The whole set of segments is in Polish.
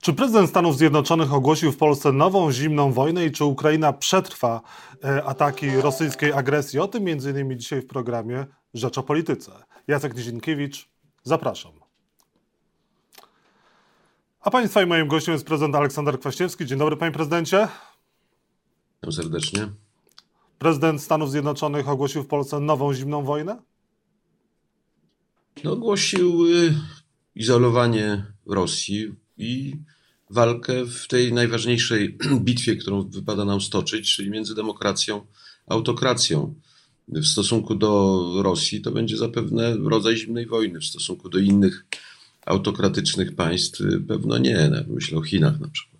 Czy prezydent Stanów Zjednoczonych ogłosił w Polsce nową zimną wojnę i czy Ukraina przetrwa e, ataki rosyjskiej agresji? O tym innymi dzisiaj w programie Rzecz o Polityce. Jacek Nizinkiewicz, zapraszam. A Państwa i moim gościem jest prezydent Aleksander Kwaśniewski. Dzień dobry, panie prezydencie. Witam serdecznie. Prezydent Stanów Zjednoczonych ogłosił w Polsce nową zimną wojnę? No, ogłosił y, izolowanie Rosji i walkę w tej najważniejszej bitwie, którą wypada nam stoczyć, czyli między demokracją a autokracją. W stosunku do Rosji to będzie zapewne rodzaj zimnej wojny, w stosunku do innych autokratycznych państw pewno nie. Myślę o Chinach na przykład.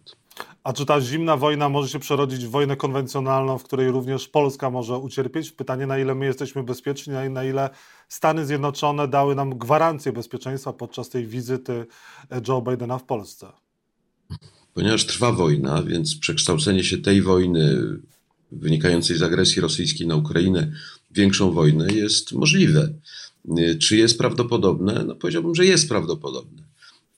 A czy ta zimna wojna może się przerodzić w wojnę konwencjonalną, w której również Polska może ucierpieć? Pytanie, na ile my jesteśmy bezpieczni, na ile Stany Zjednoczone dały nam gwarancję bezpieczeństwa podczas tej wizyty Joe Bidena w Polsce? Ponieważ trwa wojna, więc przekształcenie się tej wojny wynikającej z agresji rosyjskiej na Ukrainę w większą wojnę jest możliwe. Czy jest prawdopodobne? No powiedziałbym, że jest prawdopodobne.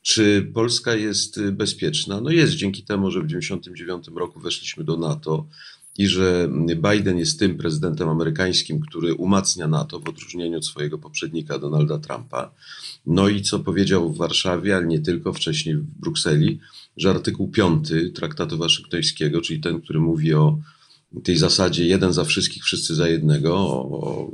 Czy Polska jest bezpieczna? No jest, dzięki temu, że w 1999 roku weszliśmy do NATO i że Biden jest tym prezydentem amerykańskim, który umacnia NATO w odróżnieniu od swojego poprzednika Donalda Trumpa. No i co powiedział w Warszawie, ale nie tylko, wcześniej w Brukseli, że artykuł 5 Traktatu Waszyngtońskiego, czyli ten, który mówi o tej zasadzie jeden za wszystkich, wszyscy za jednego, o,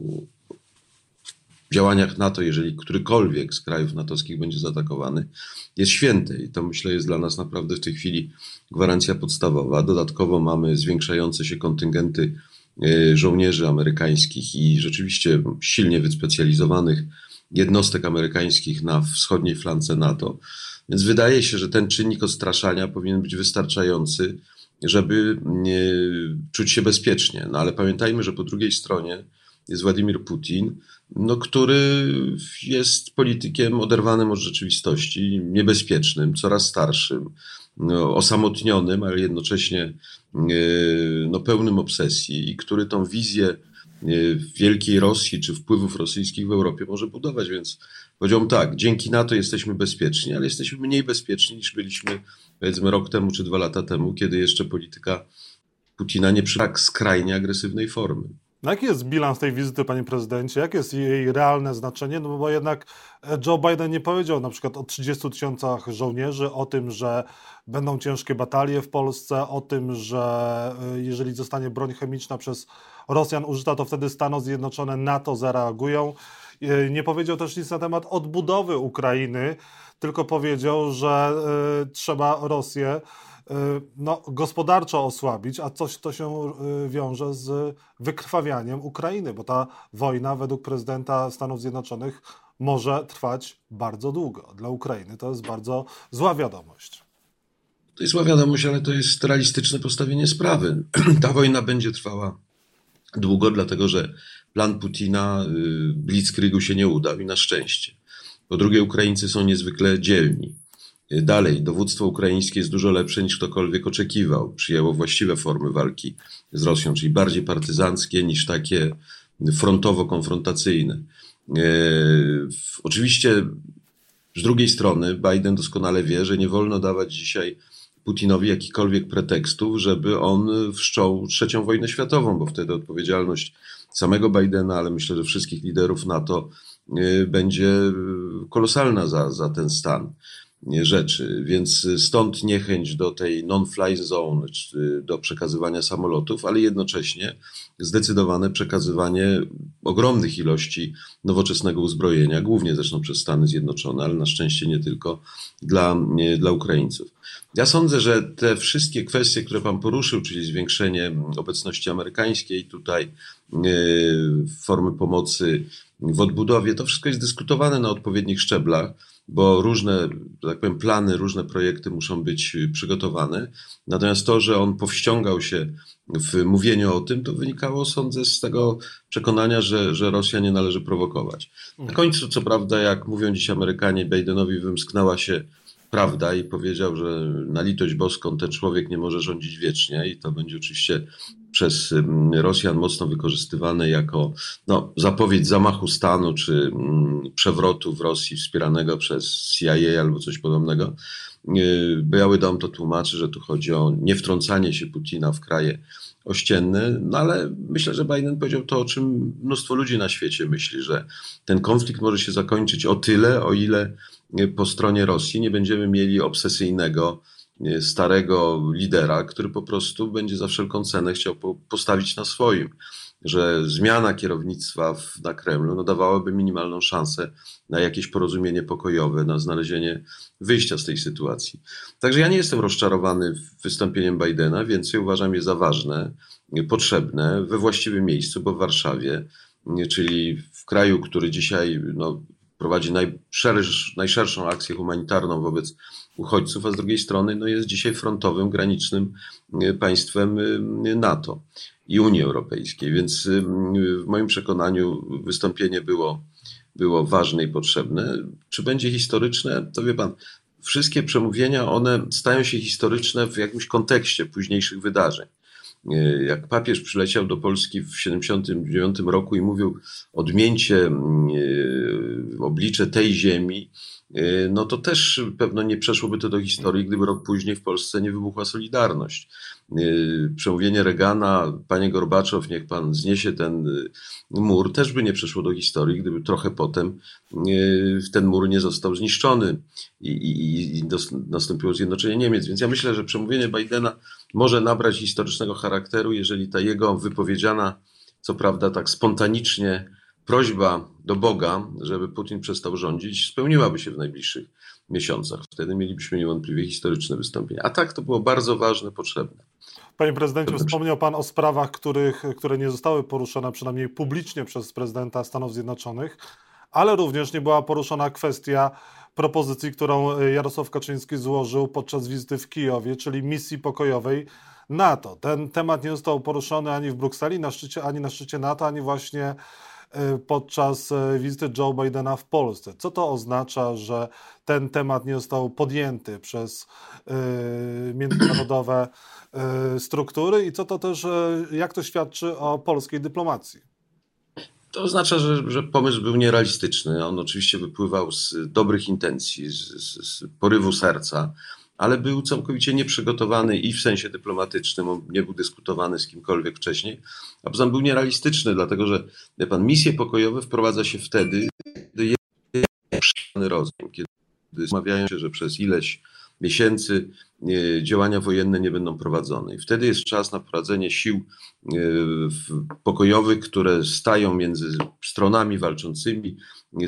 działaniach NATO, jeżeli którykolwiek z krajów natowskich będzie zaatakowany, jest święty. I to myślę jest dla nas naprawdę w tej chwili gwarancja podstawowa. Dodatkowo mamy zwiększające się kontyngenty e, żołnierzy amerykańskich i rzeczywiście silnie wyspecjalizowanych jednostek amerykańskich na wschodniej flance NATO. Więc wydaje się, że ten czynnik odstraszania powinien być wystarczający, żeby czuć się bezpiecznie. No ale pamiętajmy, że po drugiej stronie jest Władimir Putin, no, który jest politykiem oderwanym od rzeczywistości, niebezpiecznym, coraz starszym, no, osamotnionym, ale jednocześnie e, no, pełnym obsesji i który tą wizję e, wielkiej Rosji czy wpływów rosyjskich w Europie może budować. Więc powiedziałbym tak, dzięki NATO jesteśmy bezpieczni, ale jesteśmy mniej bezpieczni niż byliśmy powiedzmy rok temu czy dwa lata temu, kiedy jeszcze polityka Putina nie przybrała tak skrajnie agresywnej formy. No jaki jest bilans tej wizyty, panie prezydencie? Jakie jest jej realne znaczenie? No bo jednak e, Joe Biden nie powiedział na przykład o 30 tysiącach żołnierzy, o tym, że będą ciężkie batalie w Polsce, o tym, że e, jeżeli zostanie broń chemiczna przez Rosjan użyta, to wtedy Stany Zjednoczone NATO zareagują. E, nie powiedział też nic na temat odbudowy Ukrainy, tylko powiedział, że trzeba Rosję no, gospodarczo osłabić, a coś to się y, wiąże z wykrwawianiem Ukrainy, bo ta wojna według prezydenta Stanów Zjednoczonych może trwać bardzo długo. Dla Ukrainy to jest bardzo zła wiadomość. To jest zła wiadomość, ale to jest realistyczne postawienie sprawy. Ta wojna będzie trwała długo, dlatego że plan Putina y, Blitzkriegu się nie udał i na szczęście. Po drugie, Ukraińcy są niezwykle dzielni. Dalej, dowództwo ukraińskie jest dużo lepsze niż ktokolwiek oczekiwał. Przyjęło właściwe formy walki z Rosją, czyli bardziej partyzanckie niż takie frontowo-konfrontacyjne. E, oczywiście z drugiej strony Biden doskonale wie, że nie wolno dawać dzisiaj Putinowi jakichkolwiek pretekstów, żeby on wszczął trzecią wojnę światową, bo wtedy odpowiedzialność samego Bidena, ale myślę, że wszystkich liderów NATO e, będzie kolosalna za, za ten stan rzeczy, więc stąd niechęć do tej non-fly zone, do przekazywania samolotów, ale jednocześnie zdecydowane przekazywanie ogromnych ilości nowoczesnego uzbrojenia, głównie zresztą przez Stany Zjednoczone, ale na szczęście nie tylko, dla, dla Ukraińców. Ja sądzę, że te wszystkie kwestie, które Pan poruszył, czyli zwiększenie obecności amerykańskiej tutaj, formy pomocy w odbudowie, to wszystko jest dyskutowane na odpowiednich szczeblach bo różne, tak powiem, plany, różne projekty muszą być przygotowane. Natomiast to, że on powściągał się w mówieniu o tym, to wynikało, sądzę, z tego przekonania, że, że Rosja nie należy prowokować. Na końcu, co prawda, jak mówią dziś Amerykanie, Bidenowi wymsknęła się prawda i powiedział, że na litość boską ten człowiek nie może rządzić wiecznie i to będzie oczywiście przez Rosjan mocno wykorzystywane jako no, zapowiedź zamachu stanu czy przewrotu w Rosji wspieranego przez CIA albo coś podobnego. Biały Dom to tłumaczy, że tu chodzi o niewtrącanie się Putina w kraje ościenne, no ale myślę, że Biden powiedział to, o czym mnóstwo ludzi na świecie myśli, że ten konflikt może się zakończyć o tyle, o ile po stronie Rosji nie będziemy mieli obsesyjnego, starego lidera, który po prostu będzie za wszelką cenę chciał postawić na swoim że zmiana kierownictwa w, na Kremlu no, dawałaby minimalną szansę na jakieś porozumienie pokojowe, na znalezienie wyjścia z tej sytuacji. Także ja nie jestem rozczarowany wystąpieniem Bidena, więcej uważam je za ważne, potrzebne, we właściwym miejscu, bo w Warszawie, czyli w kraju, który dzisiaj no, prowadzi najszersz, najszerszą akcję humanitarną wobec uchodźców, a z drugiej strony no, jest dzisiaj frontowym, granicznym państwem NATO i Unii Europejskiej. Więc w moim przekonaniu wystąpienie było, było ważne i potrzebne. Czy będzie historyczne? To wie pan, wszystkie przemówienia, one stają się historyczne w jakimś kontekście późniejszych wydarzeń. Jak papież przyleciał do Polski w 1979 roku i mówił odmieńcie oblicze tej ziemi, Y, no to też pewno nie przeszłoby to do historii, gdyby rok później w Polsce nie wybuchła Solidarność. Y, przemówienie Reagana, panie Gorbaczow, niech pan zniesie ten y, mur, też by nie przeszło do historii, gdyby trochę potem ten mur nie został zniszczony i, i, i nastąpiło zjednoczenie Niemiec. Więc ja myślę, że przemówienie Bidena może nabrać historycznego charakteru, jeżeli ta jego wypowiedziana, co prawda tak spontanicznie, prośba do Boga, żeby Putin przestał rządzić, spełniłaby się w najbliższych miesiącach. Wtedy mielibyśmy niewątpliwie historyczne wystąpienie. A tak to było bardzo ważne, potrzebne. Panie prezydencie, wspomniał Pan o sprawach, których, które nie zostały poruszone przynajmniej publicznie przez prezydenta Stanów Zjednoczonych, ale również nie była poruszona kwestia propozycji, którą Jarosław Kaczyński złożył podczas wizyty w Kijowie, czyli misji pokojowej NATO. Ten temat nie został poruszony ani w Brukseli, na szczycie, ani na szczycie NATO, ani właśnie podczas e, wizyty Joe Bidena w Polsce. Co to oznacza, że ten temat nie został podjęty przez e, międzynarodowe struktury i co to też, jak to świadczy o polskiej dyplomacji? To oznacza, że, że pomysł był nierealistyczny. On oczywiście wypływał z dobrych intencji, z, z, z porywu serca ale był całkowicie nieprzygotowany i w sensie dyplomatycznym, nie był dyskutowany z kimkolwiek wcześniej, a poza tym był nierealistyczny, dlatego że pan, misje pokojowe wprowadza się wtedy, kiedy jest rozwój, kiedy zmawiają się, że przez ileś miesięcy e, działania wojenne nie będą prowadzone. I wtedy jest czas na wprowadzenie sił e, pokojowych, które stają między stronami walczącymi,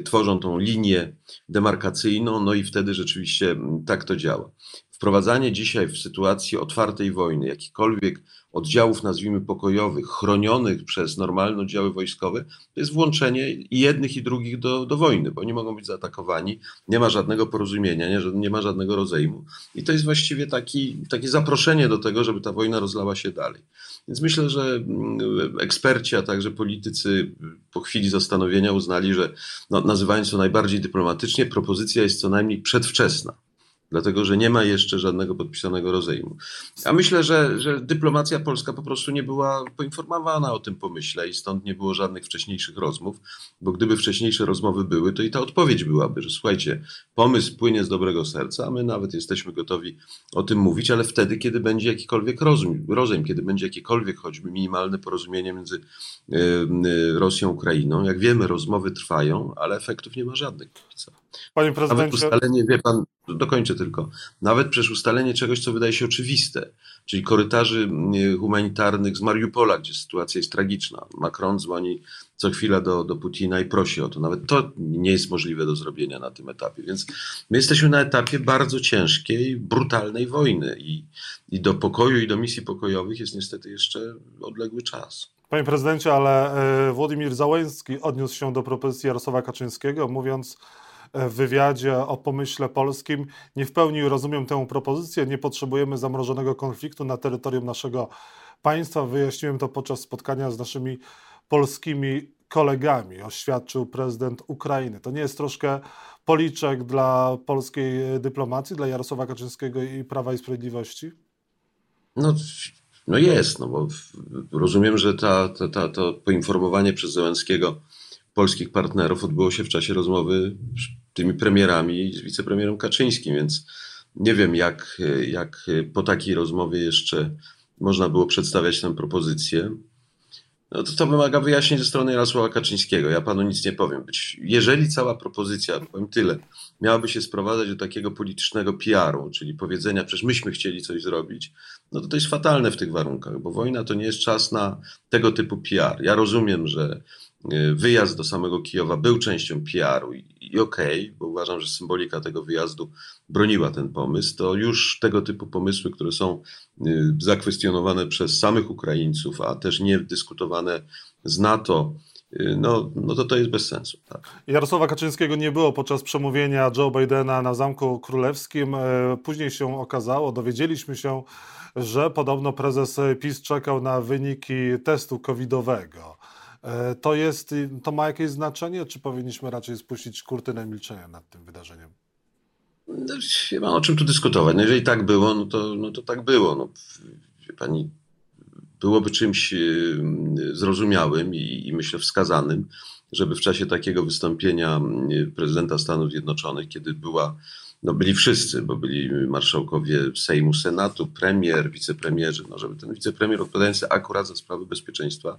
tworzą tą linię demarkacyjną, no i wtedy rzeczywiście tak to działa. Wprowadzanie dzisiaj w sytuacji otwartej wojny jakichkolwiek oddziałów, nazwijmy pokojowych, chronionych przez normalne oddziały wojskowe, to jest włączenie i jednych i drugich do, do wojny, bo oni mogą być zaatakowani, nie ma żadnego porozumienia, nie, nie ma żadnego rozejmu. I to jest właściwie taki, takie zaproszenie do tego, żeby ta wojna rozlała się dalej. Więc myślę, że mm, eksperci, a także politycy po chwili zastanowienia uznali, że no, nazywając to najbardziej dyplomatycznie, propozycja jest co najmniej przedwczesna dlatego że nie ma jeszcze żadnego podpisanego rozejmu. A myślę, że, że dyplomacja polska po prostu nie była poinformowana o tym pomyśle i stąd nie było żadnych wcześniejszych rozmów, bo gdyby wcześniejsze rozmowy były, to i ta odpowiedź byłaby, że słuchajcie, pomysł płynie z dobrego serca, a my nawet jesteśmy gotowi o tym mówić, ale wtedy, kiedy będzie jakikolwiek rozum, rozejm, kiedy będzie jakiekolwiek choćby minimalne porozumienie między Rosją a Ukrainą. Jak wiemy, rozmowy trwają, ale efektów nie ma żadnych. Panie prezydencie... Nawet ustalenie, wie pan, dokończę tylko, nawet przez ustalenie czegoś, co wydaje się oczywiste, czyli korytarzy humanitarnych z Mariupola, gdzie sytuacja jest tragiczna. Macron dzwoni co chwila do, do Putina i prosi o to. Nawet to nie jest możliwe do zrobienia na tym etapie. Więc my jesteśmy na etapie bardzo ciężkiej, brutalnej wojny i, i do pokoju i do misji pokojowych jest niestety jeszcze odległy czas. Panie prezydencie, ale e, Władimir Załęski odniósł się do propozycji Jarosława Kaczyńskiego, mówiąc w wywiadzie o pomyśle polskim, nie w pełni rozumiem tę propozycję, nie potrzebujemy zamrożonego konfliktu na terytorium naszego państwa. Wyjaśniłem to podczas spotkania z naszymi polskimi kolegami, oświadczył prezydent Ukrainy. To nie jest troszkę policzek dla polskiej dyplomacji, dla Jarosława Kaczyńskiego i Prawa i Sprawiedliwości? No, No jest, no bo rozumiem, że ta, ta, ta, to poinformowanie przez Zełenskiego polskich partnerów odbyło się w czasie rozmowy z tymi premierami z wicepremierem Kaczyńskim, więc nie wiem, jak, jak po takiej rozmowie jeszcze można było przedstawiać tę propozycję. No to, to wymaga wyjaśnień ze strony Jarosława Kaczyńskiego. Ja panu nic nie powiem. Być, jeżeli cała propozycja, powiem tyle, miałaby się sprowadzać do takiego politycznego PR-u, czyli powiedzenia, przecież myśmy chcieli coś zrobić, no to to jest fatalne w tych warunkach, bo wojna to nie jest czas na tego typu PR. Ja rozumiem, że wyjazd do samego Kijowa był częścią PR-u i, i okej, okay, bo uważam, że symbolika tego wyjazdu broniła ten pomysł, to już tego typu pomysły, które są y, zakwestionowane przez samych Ukraińców, a też nie dyskutowane z NATO, y, no, no to to jest bez sensu. Tak. Jarosława Kaczyńskiego nie było podczas przemówienia Joe Bidena na Zamku Królewskim. E, później się okazało, dowiedzieliśmy się, że podobno prezes PiS czekał na wyniki testu covidowego. E, to, jest, to ma jakieś znaczenie, czy powinniśmy raczej spuścić kurtynę milczenia nad tym wydarzeniem? No, nie ma o czym tu dyskutować. No jeżeli tak było, no to, no to tak było. No, pani, byłoby czymś y, zrozumiałym i, i myślę wskazanym, żeby w czasie takiego wystąpienia y, prezydenta Stanów Zjednoczonych, kiedy była, no byli wszyscy, bo byli marszałkowie Sejmu, Senatu, premier, wicepremierzy, no żeby ten wicepremier odpowiadający akurat za sprawy bezpieczeństwa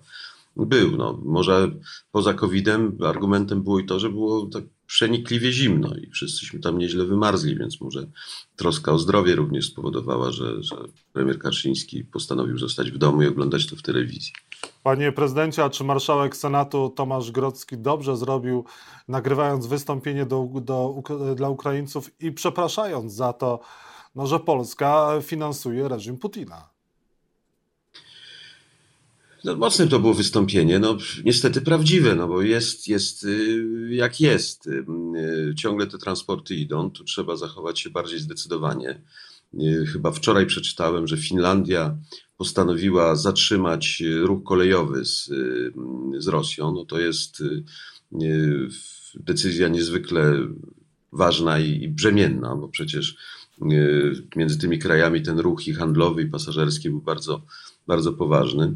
był. No, może poza COVID-em argumentem było i to, że było tak przenikliwie zimno i wszyscyśmy tam nieźle wymarzli, więc może troska o zdrowie również spowodowała, że, że premier Kaczyński postanowił zostać w domu i oglądać to w telewizji. Panie prezydencie, a czy marszałek Senatu Tomasz Grodzki dobrze zrobił, nagrywając wystąpienie do, do, dla Ukraińców i przepraszając za to, no, że Polska finansuje reżim Putina? No, mocne to było wystąpienie, no niestety prawdziwe, no bo jest, jest y, jak jest. Y, y, ciągle te transporty idą, tu trzeba zachować się bardziej zdecydowanie. Chyba wczoraj przeczytałem, że Finlandia postanowiła zatrzymać ruch kolejowy z, z Rosją. No to jest decyzja niezwykle ważna i, i brzemienna, bo przecież między tymi krajami ten ruch i handlowy i pasażerski był bardzo, bardzo poważny.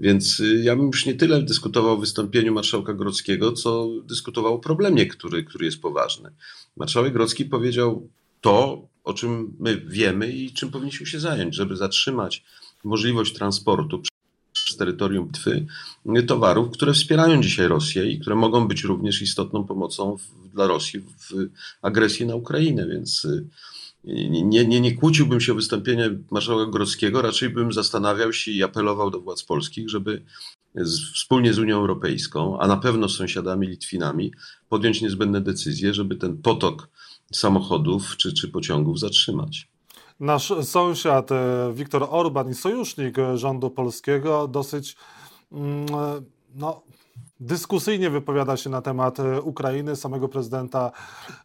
Więc y, ja bym już nie tyle dyskutował o wystąpieniu marszałka Grodzkiego, co dyskutował o problemie, który, który jest poważny. Marszałek Grodzki powiedział to, o czym my wiemy i czym powinniśmy się zająć, żeby zatrzymać możliwość transportu przez terytorium bitwy towarów, które wspierają dzisiaj Rosję i które mogą być również istotną pomocą w, dla Rosji w agresji na Ukrainę. Więc y, nie, nie, nie kłóciłbym się o wystąpienie marszałka Grodzkiego, raczej bym zastanawiał się i apelował do władz polskich, żeby z, wspólnie z Unią Europejską, a na pewno z sąsiadami Litwinami, podjąć niezbędne decyzje, żeby ten potok samochodów czy, czy pociągów zatrzymać. Nasz sąsiad e, Viktor Orban i sojusznik rządu polskiego dosyć mm, e, no, dyskusyjnie wypowiada się na temat e, Ukrainy, samego prezydenta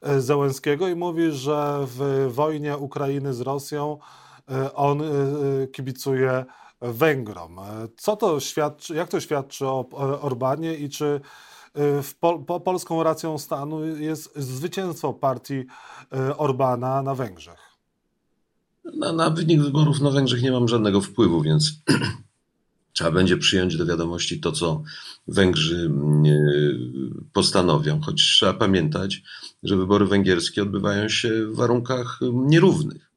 e, Zełenskiego i mówi, że w wojnie Ukrainy z Rosją e, on kibicuje Węgrom. Co to świadczy, jak to świadczy o Orbanie i czy w pol, po polską racją stanu jest zwycięstwo partii Orbana na Węgrzech? Na, na wynik wyborów na Węgrzech nie mam żadnego wpływu, więc trzeba będzie przyjąć do wiadomości to, co Węgrzy mm, postanowią, choć trzeba pamiętać, że wybory węgierskie odbywają się w warunkach nierównych.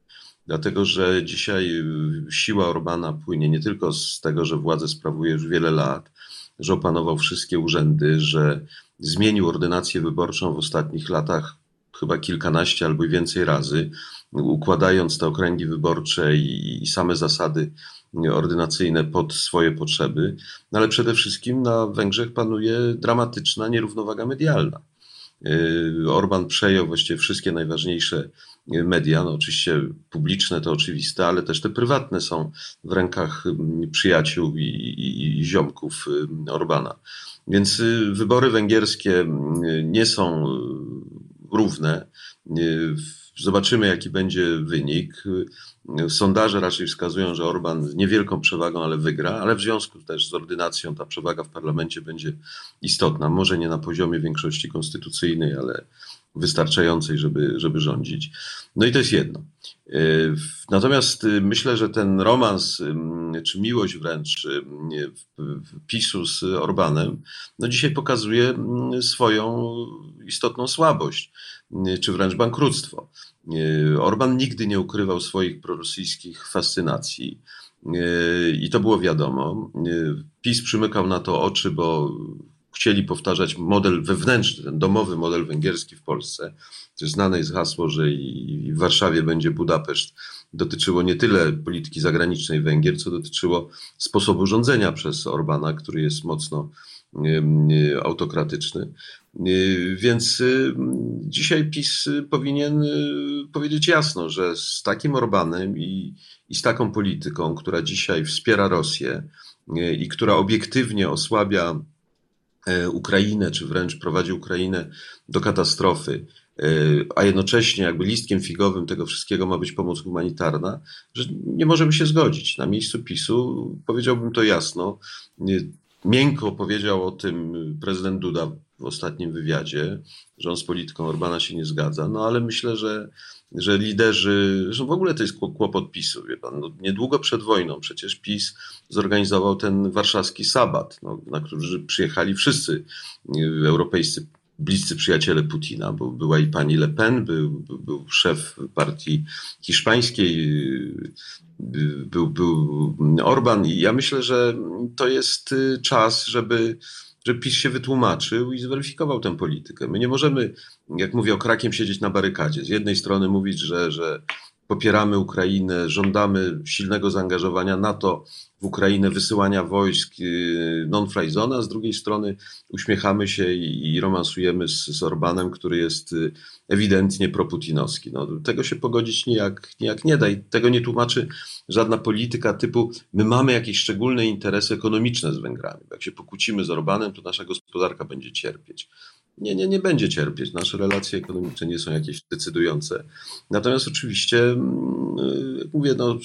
Dlatego, że dzisiaj y, siła Orbana płynie nie tylko z tego, że władzę sprawuje już wiele lat, że opanował wszystkie urzędy, że zmienił ordynację wyborczą w ostatnich latach chyba kilkanaście albo i więcej razy, układając te okręgi wyborcze i, same zasady ordynacyjne pod swoje potrzeby, no ale przede wszystkim na Węgrzech panuje dramatyczna nierównowaga medialna. Yy, Orban przejął właściwie wszystkie najważniejsze media, no oczywiście publiczne to oczywiste, ale też te prywatne są w rękach przyjaciół i, i, i ziomków yy, Orbana. Więc yy, wybory węgierskie nie są równe. Zobaczymy, jaki będzie wynik. Sondaże raczej wskazują, że Orban z niewielką przewagą, ale wygra, ale w związku też z ordynacją ta przewaga w parlamencie będzie istotna. Może nie na poziomie większości konstytucyjnej, ale, wystarczającej, żeby, żeby rządzić. No i to jest jedno. Natomiast myślę, że ten romans, czy miłość wręcz PiSu z Orbanem, no dzisiaj pokazuje swoją istotną słabość, czy wręcz bankructwo. Orban nigdy nie ukrywał swoich prorosyjskich fascynacji. I to było wiadomo. PiS przymykał na to oczy, bo chcieli powtarzać model wewnętrzny, ten domowy model węgierski w Polsce. Znane jest hasło, że i w Warszawie będzie Budapeszt. Dotyczyło nie tyle polityki zagranicznej Węgier, co dotyczyło sposobu rządzenia przez Orbana, który jest mocno autokratyczny. Więc y, dzisiaj PiS powinien powiedzieć jasno, że z takim Orbanem i, i z taką polityką, która dzisiaj wspiera Rosję i która obiektywnie osłabia E, Ukrainę, czy wręcz prowadzi Ukrainę do katastrofy, e, a jednocześnie jakby listkiem figowym tego wszystkiego ma być pomoc humanitarna, że nie możemy się zgodzić. Na miejscu PiSu powiedziałbym to jasno. Miękko powiedział o tym prezydent Duda w ostatnim wywiadzie, że on z polityką Orbana się nie zgadza, no ale myślę, że że liderzy, że w ogóle to jest kłopot PiSu, wie pan. No, niedługo przed wojną przecież PiS zorganizował ten warszawski sabat, no, na który przyjechali wszyscy europejscy bliscy przyjaciele Putina, bo była i pani Le Pen, był, był szef partii hiszpańskiej, był, był Orban i ja myślę, że to jest y, czas, żeby żeby PiS się wytłumaczył i zweryfikował tę politykę. My nie możemy, jak mówię, okrakiem siedzieć na barykadzie. Z jednej strony mówić, że, że popieramy Ukrainę, żądamy silnego zaangażowania NATO w Ukrainę, wysyłania wojsk y, non-fly zone, a z drugiej strony uśmiechamy się i, romansujemy z, z Orbanem, który jest y, ewidentnie proputinowski. No, tego się pogodzić nijak, nijak nie da i tego nie tłumaczy żadna polityka typu my mamy jakieś szczególne interesy ekonomiczne z Węgrami. Jak się pokłócimy z Orbanem, to nasza gospodarka będzie cierpieć. Nie, nie, nie będzie cierpieć. Nasze relacje ekonomiczne nie są jakieś decydujące. Natomiast oczywiście, mm, y, mówię, no,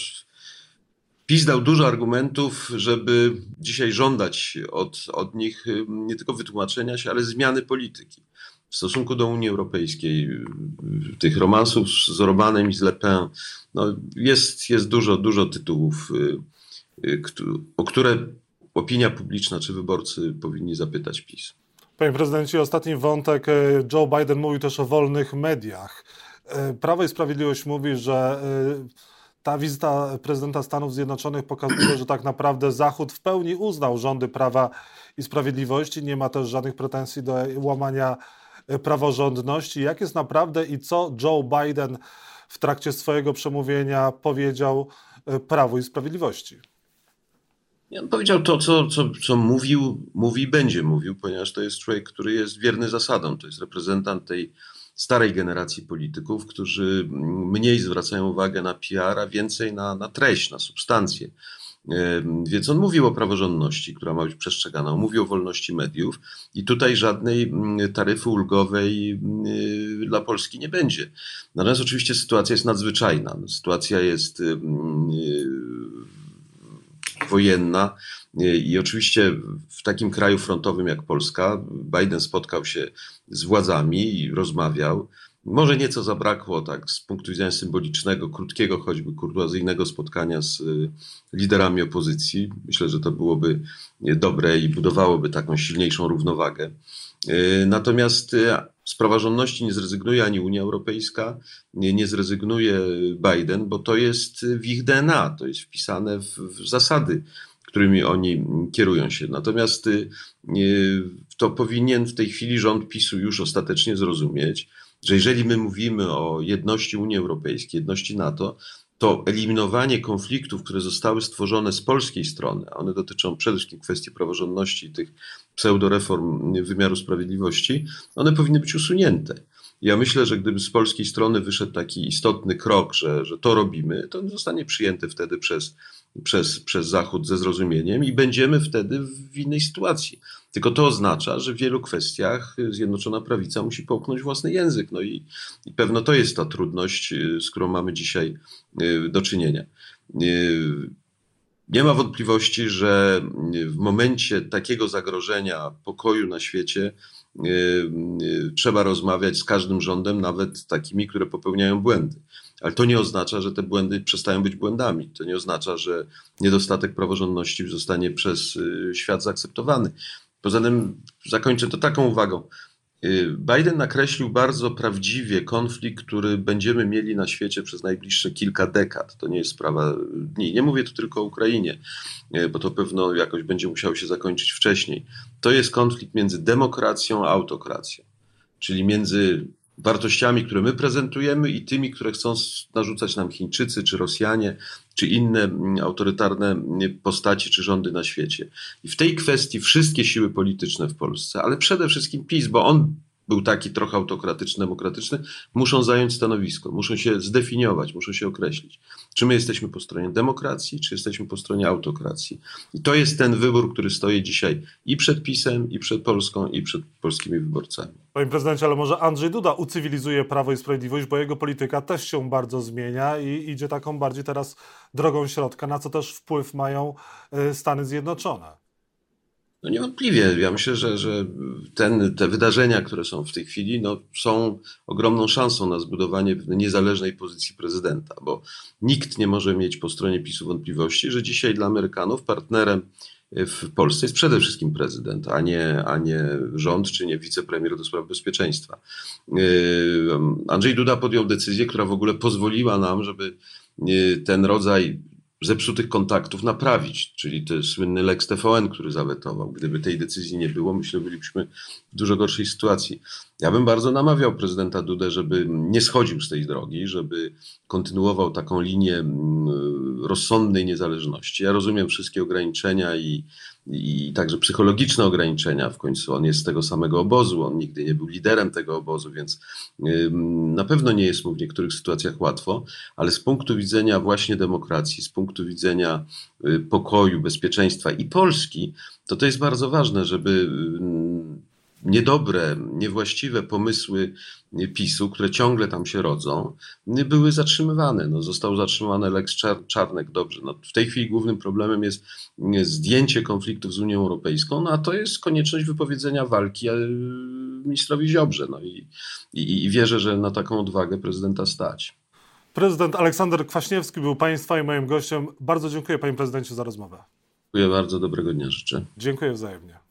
PiS dał dużo argumentów, żeby dzisiaj żądać od, od nich y, nie tylko wytłumaczenia się, ale zmiany polityki w stosunku do Unii Europejskiej, y, tych romansów z Orbanem i z Le Pen, no jest, jest dużo, dużo tytułów, o które opinia publiczna czy wyborcy powinni zapytać PiS. Panie prezydencie, ostatni wątek. E, Joe Biden mówił też o wolnych mediach. E, Prawo i Sprawiedliwość mówi, że e, ta wizyta prezydenta Stanów Zjednoczonych pokazuje, że tak naprawdę Zachód w pełni uznał rządy Prawa i Sprawiedliwości. Nie ma też żadnych pretensji do łamania praworządności. Jak jest naprawdę i co Joe Biden w trakcie swojego przemówienia powiedział Prawu i Sprawiedliwości? On powiedział to, co, co, co mówił, mówi i będzie mówił, ponieważ to jest człowiek, który jest wierny zasadom. To jest reprezentant tej starej generacji polityków, którzy mniej zwracają uwagę na PR, a więcej na, na treść, na substancję. Więc on mówił o praworządności, która ma być przestrzegana, mówił o wolności mediów i tutaj żadnej mm, taryfy ulgowej mm, dla Polski nie będzie. Natomiast oczywiście sytuacja jest nadzwyczajna. Sytuacja jest wojenna. I oczywiście w takim kraju frontowym jak Polska Biden spotkał się z władzami i rozmawiał. Może nieco zabrakło tak z punktu widzenia symbolicznego, krótkiego choćby kurtuazyjnego spotkania z y, liderami opozycji. Myślę, że to byłoby dobre i budowałoby taką silniejszą równowagę. Natomiast z praworządności nie zrezygnuje ani Unia Europejska, nie, nie zrezygnuje Biden, bo to jest w ich DNA, to jest wpisane w, w zasady, którymi oni kierują się. Natomiast y, to powinien w tej chwili rząd PiSu już ostatecznie zrozumieć, że jeżeli my mówimy o jedności Unii Europejskiej, jedności NATO, to eliminowanie konfliktów, które zostały stworzone z polskiej strony, a one dotyczą przede wszystkim kwestii praworządności, tych pseudoreform wymiaru sprawiedliwości, one powinny być usunięte. Ja myślę, że gdyby z polskiej strony wyszedł taki istotny krok, że, że to robimy, to on zostanie przyjęty wtedy przez, przez, przez Zachód ze zrozumieniem i będziemy wtedy w innej sytuacji. Tylko to oznacza, że w wielu kwestiach Zjednoczona Prawica musi połknąć własny język. No i, i pewno to jest ta trudność, y, z którą mamy dzisiaj y, do czynienia. Y, nie ma wątpliwości, że w momencie takiego zagrożenia pokoju na świecie trzeba rozmawiać z każdym rządem, nawet takimi, które popełniają błędy. Ale to nie oznacza, że te błędy przestają być błędami. To nie oznacza, że niedostatek praworządności zostanie przez świat zaakceptowany. Poza tym zakończę to taką uwagą. Y, Biden nakreślił bardzo prawdziwie konflikt, który będziemy mieli na świecie przez najbliższe kilka dekad. To nie jest sprawa dni. Nie mówię tu tylko o Ukrainie, y, bo to pewno jakoś będzie musiało się zakończyć wcześniej. To jest konflikt między demokracją a autokracją, czyli między wartościami, które my prezentujemy i tymi, które chcą narzucać nam Chińczycy, czy Rosjanie, czy inne mm, autorytarne mm, postaci, czy rządy na świecie. I w tej kwestii wszystkie siły polityczne w Polsce, ale przede wszystkim PiS, bo on był taki trochę autokratyczny, demokratyczny, muszą zająć stanowisko, muszą się zdefiniować, muszą się określić. Czy my jesteśmy po stronie demokracji, czy jesteśmy po stronie autokracji. I to jest ten wybór, który stoi dzisiaj i przed PiSem, i przed Polską, i przed polskimi wyborcami. Panie prezydencie, ale może Andrzej Duda ucywilizuje Prawo i Sprawiedliwość, bo jego polityka też się bardzo zmienia i idzie taką bardziej teraz drogą środka, na co też wpływ mają y, Stany Zjednoczone. No niewątpliwie. Ja myślę, że, że ten, te wydarzenia, które są w tej chwili, no, są ogromną szansą na zbudowanie niezależnej pozycji prezydenta, bo nikt nie może mieć po stronie PiSu wątpliwości, że dzisiaj dla Amerykanów partnerem w Polsce jest przede wszystkim prezydent, a nie, a nie rząd czy nie wicepremier do spraw bezpieczeństwa. Yy, Andrzej Duda podjął decyzję, która w ogóle pozwoliła nam, żeby yy, ten rodzaj zepsutych kontaktów naprawić, czyli ten słynny Lex TVN, który zawetował. Gdyby tej decyzji nie było, myślę, bylibyśmy w dużo gorszej sytuacji. Ja bym bardzo namawiał prezydenta Dudę, żeby nie schodził z tej drogi, żeby kontynuował taką linię mm, rozsądnej niezależności. Ja rozumiem wszystkie ograniczenia i, i także psychologiczne ograniczenia. W końcu on jest z tego samego obozu, on nigdy nie był liderem tego obozu, więc na pewno nie jest mu w niektórych sytuacjach łatwo, ale z punktu widzenia właśnie demokracji, z punktu widzenia y, pokoju, bezpieczeństwa i Polski, to to jest bardzo ważne, żeby niedobre, niewłaściwe pomysły PiSu, które ciągle tam się rodzą, były zatrzymywane. No, został zatrzymany Lex Czarnek, dobrze. No, w tej chwili głównym problemem jest zdjęcie konfliktów z Unią Europejską, no, a to jest konieczność wypowiedzenia walki e, ministrowi Ziobrze. No, i, i, I wierzę, że na taką odwagę prezydenta stać. Prezydent Aleksander Kwaśniewski był Państwa i moim gościem. Bardzo dziękuję Panie Prezydencie za rozmowę. Dziękuję bardzo, dobrego dnia życzę. Dziękuję wzajemnie.